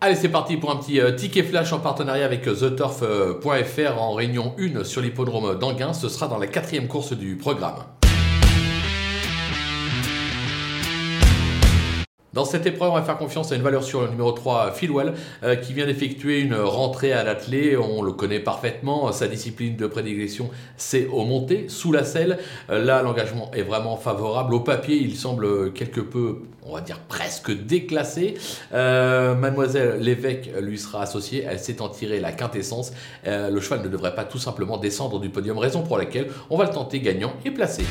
Allez, c'est parti pour un petit euh, ticket flash en partenariat avec euh, TheTurf.fr en réunion 1 sur l'hippodrome d'Anguin. Ce sera dans la quatrième course du programme. Dans cette épreuve, on va faire confiance à une valeur sur le numéro 3, Philwell, euh, qui vient d'effectuer une rentrée à l'athlé. On le connaît parfaitement. Sa discipline de prédilection, c'est au monté, sous la selle. Euh, là, l'engagement est vraiment favorable. Au papier, il semble quelque peu, on va dire presque déclassé. Euh, Mademoiselle l'évêque lui sera associée. Elle s'est en tirée la quintessence. le cheval ne devrait pas tout simplement descendre du podium, raison pour laquelle on va le tenter gagnant et placé.